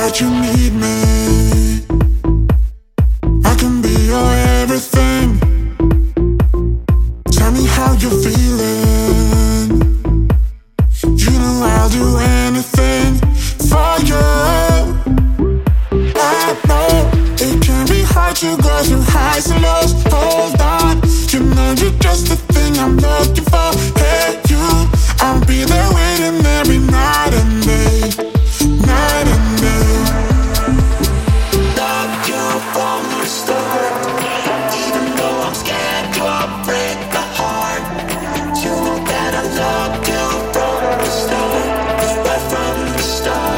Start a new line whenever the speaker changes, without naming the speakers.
That you need me. I can be your everything. Tell me how you're feeling. You know I'll do anything for you. I know it can be hard to go through highs and lows. Hold on, you know you're just the thing I'm looking for. stop.